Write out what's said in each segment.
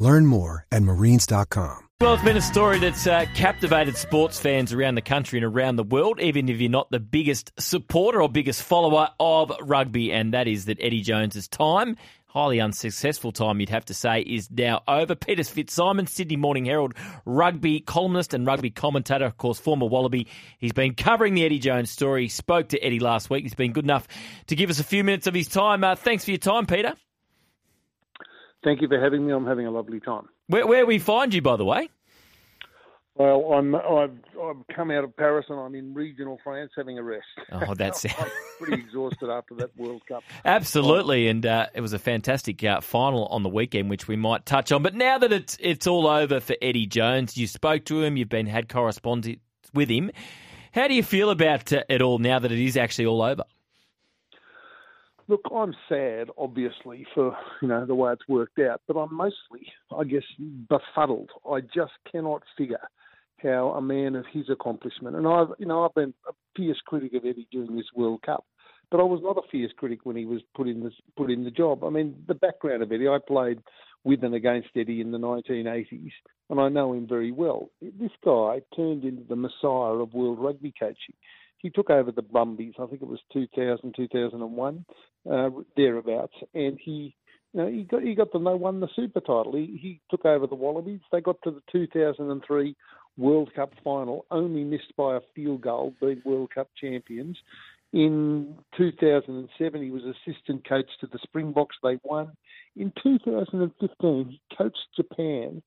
Learn more at marines.com. Well, it's been a story that's uh, captivated sports fans around the country and around the world, even if you're not the biggest supporter or biggest follower of rugby, and that is that Eddie Jones's time, highly unsuccessful time, you'd have to say, is now over. Peter Fitzsimons, Sydney Morning Herald rugby columnist and rugby commentator, of course, former Wallaby. He's been covering the Eddie Jones story. Spoke to Eddie last week. He's been good enough to give us a few minutes of his time. Uh, thanks for your time, Peter. Thank you for having me. I'm having a lovely time. Where, where we find you, by the way? Well, I'm I've, I've come out of Paris and I'm in regional France having a rest. Oh, that's I'm pretty exhausted after that World Cup. Absolutely, and uh, it was a fantastic uh, final on the weekend, which we might touch on. But now that it's it's all over for Eddie Jones, you spoke to him, you've been had correspondence with him. How do you feel about uh, it all now that it is actually all over? Look, I'm sad, obviously, for you know the way it's worked out, but I'm mostly, I guess, befuddled. I just cannot figure how a man of his accomplishment, and I've, you know, I've been a fierce critic of Eddie during this World Cup, but I was not a fierce critic when he was put in this, put in the job. I mean, the background of Eddie, I played with and against Eddie in the 1980s, and I know him very well. This guy turned into the messiah of world rugby coaching. He took over the Brumbies, I think it was 2000, 2001, uh, thereabouts, and he you know, he got he got the They won the super title. He he took over the Wallabies. They got to the 2003 World Cup final, only missed by a field goal, being World Cup champions. In 2007, he was assistant coach to the Springboks. They won. In 2015, he coached Japan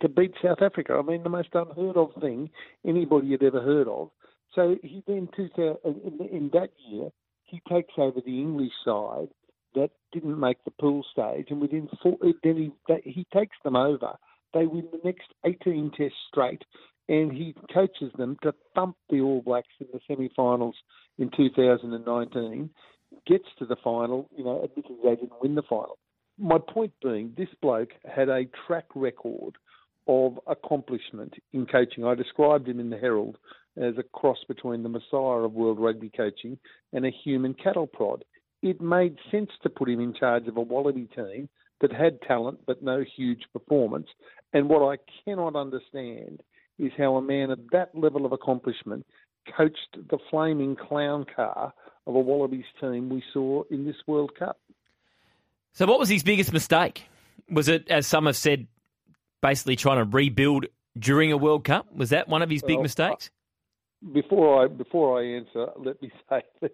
to beat South Africa. I mean, the most unheard of thing anybody had ever heard of. So he then, in that year, he takes over the English side that didn't make the pool stage, and within four, then he he takes them over. They win the next 18 tests straight, and he coaches them to thump the All Blacks in the semi-finals in 2019. Gets to the final, you know, admittedly they didn't win the final. My point being, this bloke had a track record of accomplishment in coaching. I described him in the Herald as a cross between the messiah of world rugby coaching and a human cattle prod. It made sense to put him in charge of a Wallaby team that had talent but no huge performance. And what I cannot understand is how a man of that level of accomplishment coached the flaming clown car of a Wallabies team we saw in this World Cup. So, what was his biggest mistake? Was it, as some have said, basically trying to rebuild during a World Cup? Was that one of his big Well, mistakes? Before I before I answer, let me say that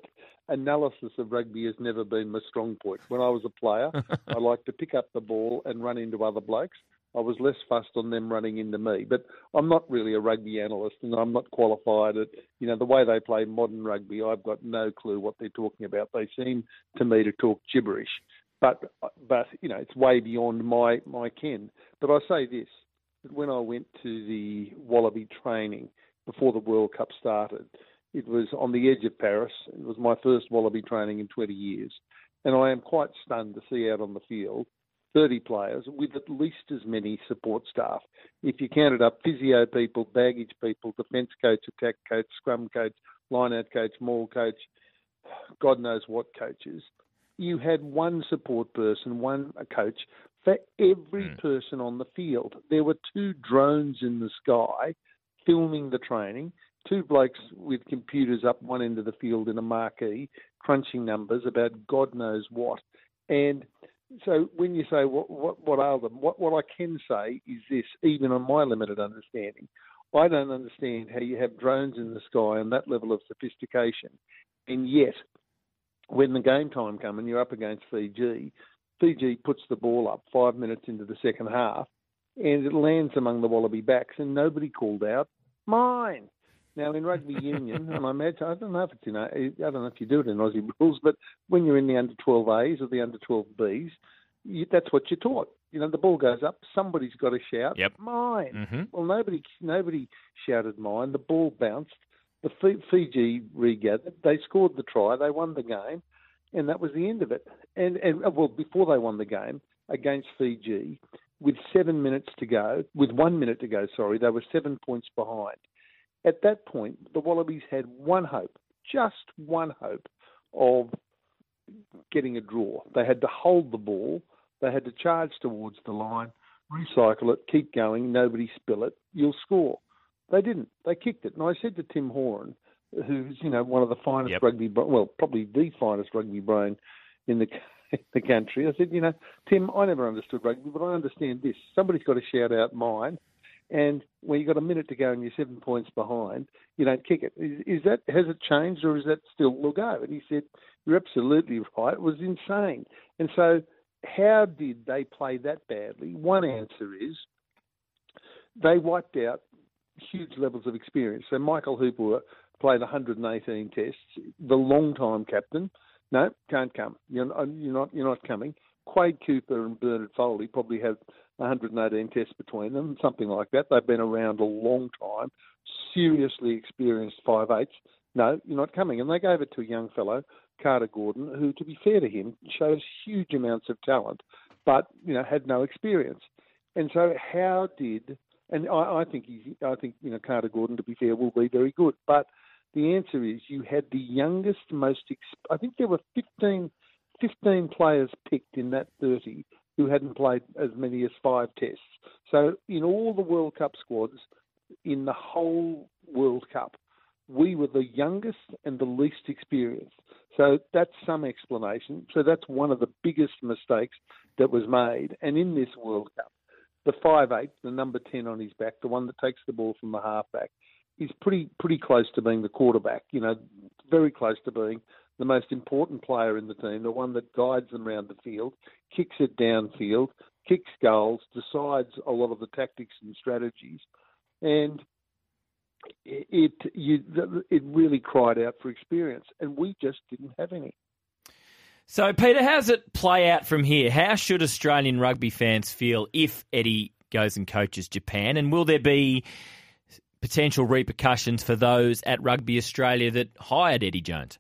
analysis of rugby has never been my strong point. When I was a player, I liked to pick up the ball and run into other blokes. I was less fussed on them running into me. But I'm not really a rugby analyst, and I'm not qualified at you know the way they play modern rugby. I've got no clue what they're talking about. They seem to me to talk gibberish. But but you know it's way beyond my my ken. But I say this: that when I went to the Wallaby training before the World Cup started, it was on the edge of Paris. It was my first Wallaby training in 20 years, and I am quite stunned to see out on the field 30 players with at least as many support staff. If you counted up physio people, baggage people, defence coach, attack coach, scrum coach, line-out coach, maul coach, God knows what coaches, you had one support person, one coach for every hmm. person on the field. There were two drones in the sky filming the training, two blokes with computers up one end of the field in a marquee, crunching numbers about God knows what. And so when you say what what what are them, what what I can say is this: even on my limited understanding, I don't understand how you have drones in the sky and that level of sophistication, and yet when the game time comes and you're up against Fiji, Fiji puts the ball up five minutes into the second half, and it lands among the Wallaby backs, and nobody called out mine. Now in rugby union, and I imagine I don't know if it's in I don't know if you do it in Aussie rules, but when you're in the under 12 A's or the under 12 B's, you, that's what you're taught. You know, the ball goes up, somebody's got to shout, yep. mine. Mm-hmm. Well, nobody nobody shouted mine. The ball bounced. The Fiji regathered. They scored the try. They won the game, and that was the end of it. And and well, before they won the game against Fiji, with seven minutes to go, with one minute to go, sorry, they were seven points behind. At that point, the Wallabies had one hope, just one hope, of getting a draw. They had to hold the ball, they had to charge towards the line, recycle it, keep going, nobody spill it, you'll score. They didn't. They kicked it. And I said to Tim Horan, who's you know one of the finest yep. rugby, well, probably the finest rugby brain in the the country. I said, you know, Tim, I never understood rugby, but I understand this. Somebody's got to shout out mine, and when you've got a minute to go and you're seven points behind, you don't kick it. Is, is that has it changed or is that still will go? And he said, "You're absolutely right. It was insane." And so, how did they play that badly? One answer is they wiped out huge levels of experience. So Michael Hooper played 118 tests. The long-time captain, no, can't come. You're, you're not. You're not coming. Quade Cooper and Bernard Foley probably have 118 tests between them, something like that. They've been around a long time, seriously experienced five eights. No, you're not coming. And they gave it to a young fellow, Carter Gordon, who, to be fair to him, shows huge amounts of talent, but you know had no experience. And so, how did? And I, I think he, I think you know Carter Gordon, to be fair, will be very good. But the answer is you had the youngest, most. Exp- I think there were 15, 15 players picked in that 30 who hadn't played as many as five tests. So in all the World Cup squads, in the whole World Cup, we were the youngest and the least experienced. So that's some explanation. So that's one of the biggest mistakes that was made. And in this World Cup, the five eight, the number ten on his back, the one that takes the ball from the halfback, is pretty pretty close to being the quarterback. You know, very close to being the most important player in the team, the one that guides them around the field, kicks it downfield, kicks goals, decides a lot of the tactics and strategies, and it you, it really cried out for experience, and we just didn't have any. So, Peter, how does it play out from here? How should Australian rugby fans feel if Eddie goes and coaches Japan, and will there be potential repercussions for those at Rugby Australia that hired Eddie Jones?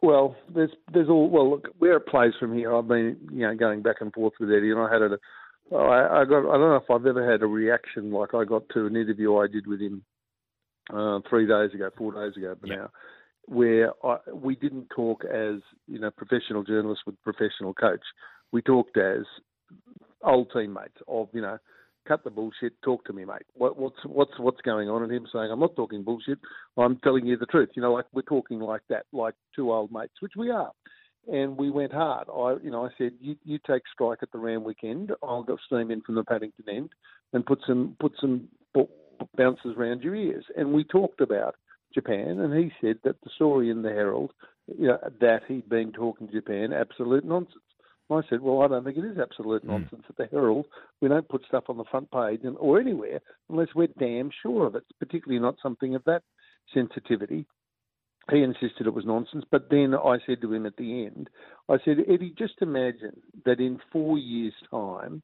Well, there's there's all well look where it plays from here. I've been you know going back and forth with Eddie, and I had a I, I got I don't know if I've ever had a reaction like I got to an interview I did with him uh, three days ago, four days ago, but yep. now where I, we didn't talk as you know professional journalists with professional coach. We talked as old teammates of you know cut the bullshit, talk to me, mate. What, what's what's what's going on? And him saying, I'm not talking bullshit. I'm telling you the truth. You know, like we're talking like that, like two old mates, which we are. And we went hard. I, you know, I said, you, you take strike at the Randwick weekend. I'll go steam in from the Paddington end and put some put some bounces around your ears. And we talked about Japan, and he said that the story in the Herald, you know, that he'd been talking to Japan, absolute nonsense. I said, well, I don't think it is absolute hmm. nonsense. Mm. At the Herald, we don't put stuff on the front page and, or anywhere unless we're damn sure of it, particularly not something of that sensitivity. He insisted it was nonsense, but then I said to him at the end, I said, Eddie, just imagine that in four years' time,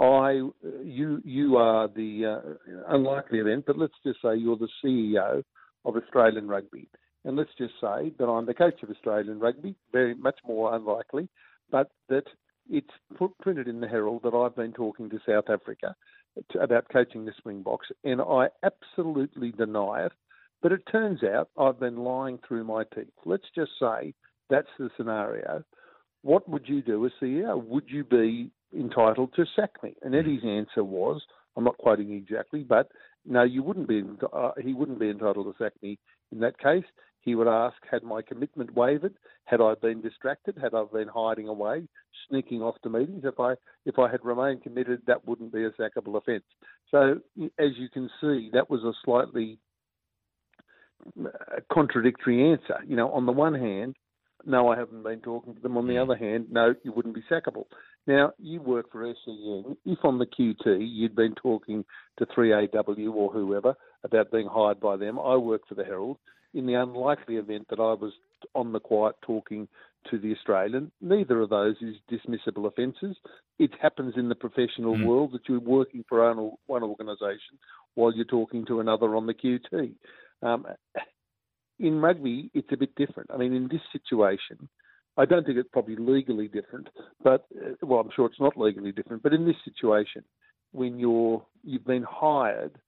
I, you, you are the uh, unlikely event, but let's just say you're the CEO of Australian Rugby, and let's just say that I'm the coach of Australian Rugby, very much more unlikely but that it's put, printed in the Herald that I've been talking to South Africa to, about coaching the Springboks, and I absolutely deny it. But it turns out I've been lying through my teeth. Let's just say that's the scenario. What would you do as CEO? Would you be entitled to sack me? And Eddie's answer was, I'm not quoting exactly, but no, you wouldn't be. Uh, he wouldn't be entitled to sack me in that case. He would ask, had my commitment wavered? Had I been distracted? Had I been hiding away, sneaking off to meetings? If I if I had remained committed, that wouldn't be a sackable offence. So, as you can see, that was a slightly uh, contradictory answer. You know, on the one hand, no, I haven't been talking to them. On the other hand, no, you wouldn't be sackable. Now, you work for SEN. If on the QT you'd been talking to 3AW or whoever about being hired by them, I work for the Herald. In the unlikely event that I was on the quiet talking to the Australian, neither of those is dismissible offences. It happens in the professional mm. world that you're working for one organisation while you're talking to another on the QT. Um, in rugby, it's a bit different. I mean, in this situation, I don't think it's probably legally different, but uh, well, I'm sure it's not legally different. But in this situation, when you're you've been hired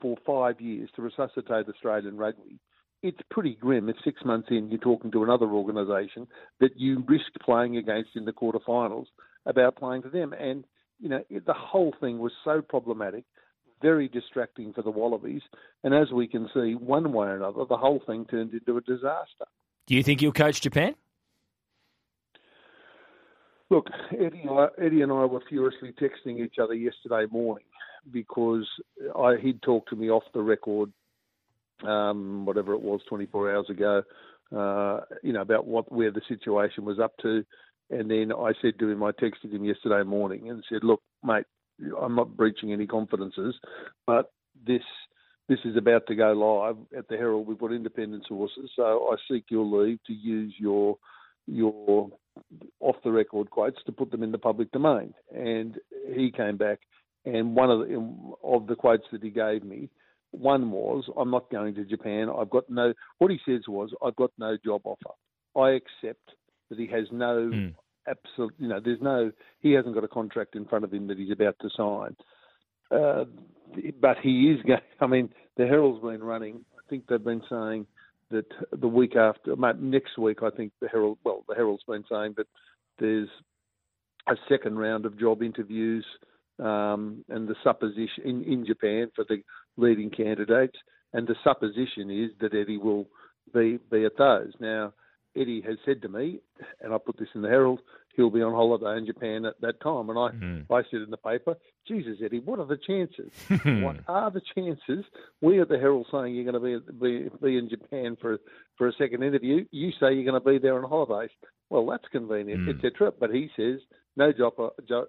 for five years to resuscitate Australian rugby, it's pretty grim if six months in you're talking to another organisation that you risk playing against in the quarterfinals about playing for them. And you know the whole thing was so problematic very distracting for the Wallabies. And as we can see, one way or another, the whole thing turned into a disaster. Do you think you'll coach Japan? Look, Eddie, Eddie and I were furiously texting each other yesterday morning because I, he'd talked to me off the record, um, whatever it was, 24 hours ago, uh, you know, about what where the situation was up to. And then I said to him, I texted him yesterday morning and said, look, mate, I'm not breaching any confidences, but this this is about to go live at the Herald. We've got independent sources, so I seek your leave to use your your off the record quotes to put them in the public domain. And he came back, and one of the, of the quotes that he gave me, one was, "I'm not going to Japan. I've got no." What he says was, "I've got no job offer. I accept that he has no mm absolute, you know, there's no, he hasn't got a contract in front of him that he's about to sign. Uh, but he is going, I mean, the Herald's been running, I think they've been saying that the week after, next week, I think the Herald, well, the Herald's been saying that there's a second round of job interviews um, and the supposition in, in Japan for the leading candidates, and the supposition is that Eddie will be be at those. Now, Eddie has said to me, and I put this in the Herald, he'll be on holiday in Japan at that time. And I, mm. I said in the paper, Jesus, Eddie, what are the chances? what are the chances? We at the Herald saying you're going to be, be, be in Japan for, for a second interview. You say you're going to be there on holidays. Well, that's convenient, mm. etc. But he says no job,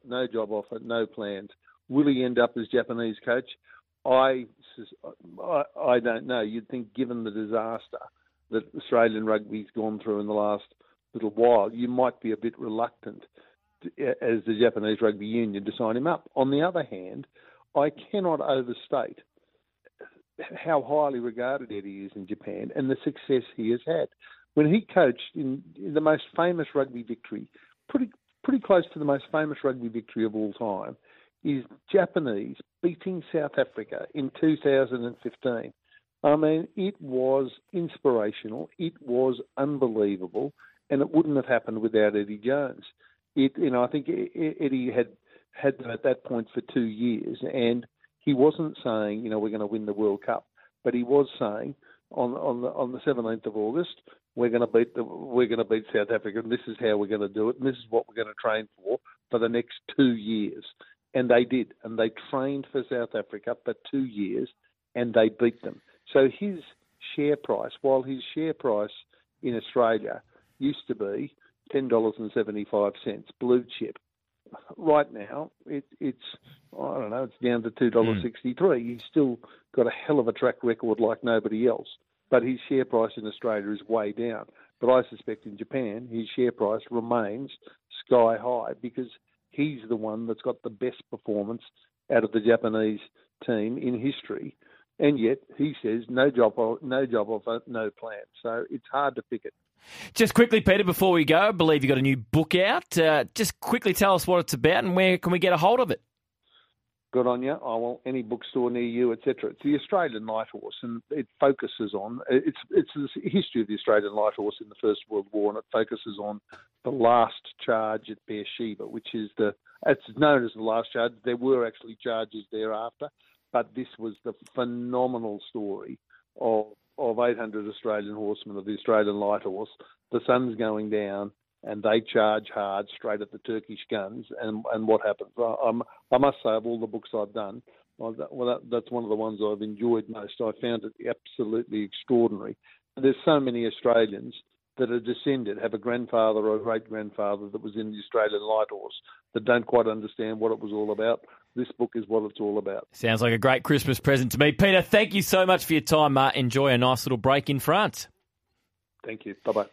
no job offer, no plans. Will he end up as Japanese coach? I, I, don't know. You'd think, given the disaster that Australian rugby's gone through in the last little while, you might be a bit reluctant to, as the Japanese Rugby Union to sign him up. On the other hand, I cannot overstate how highly regarded Eddie is in Japan and the success he has had. When he coached in, in the most famous rugby victory, pretty pretty close to the most famous rugby victory of all time, is Japanese beating South Africa in 2015. I mean, it was inspirational. It was unbelievable, and it wouldn't have happened without Eddie Jones. It, you know, I think Eddie had had them at that point for two years, and he wasn't saying, you know, we're going to win the World Cup, but he was saying on on the on the 17th of August, we're going to beat the we're going to beat South Africa, and this is how we're going to do it, and this is what we're going to train for for the next two years. And they did, and they trained for South Africa for two years, and they beat them. So his share price, while his share price in Australia used to be ten dollars and seventy five cents blue chip, right now it, it's I don't know it's down to two dollars mm. sixty three. He's still got a hell of a track record like nobody else, but his share price in Australia is way down. But I suspect in Japan his share price remains sky high because he's the one that's got the best performance out of the Japanese team in history and yet he says no job, no job offer, no plan. So it's hard to pick it. Just quickly, Peter, before we go, I believe you got a new book out. Uh, just quickly tell us what it's about and where can we get a hold of it? Good on you. I want any bookstore near you, etc. It's the Australian Light Horse, and it focuses on it's it's the history of the Australian Light Horse in the First World War, and it focuses on the last charge at Beersheba, which is the it's known as the last charge. There were actually charges thereafter, but this was the phenomenal story of of 800 Australian horsemen of the Australian light horse, the sun's going down, and they charge hard straight at the Turkish guns. And and what happens? I, I'm, must say, of all the books I've done, well, that, well that, that's one of the ones I've enjoyed most. I found it absolutely extraordinary. There's so many Australians that are descended, have a grandfather or a great grandfather that was in the Australian light horse that don't quite understand what it was all about. This book is what it's all about. Sounds like a great Christmas present to me. Peter, thank you so much for your time. Enjoy a nice little break in France. Thank you. Bye bye.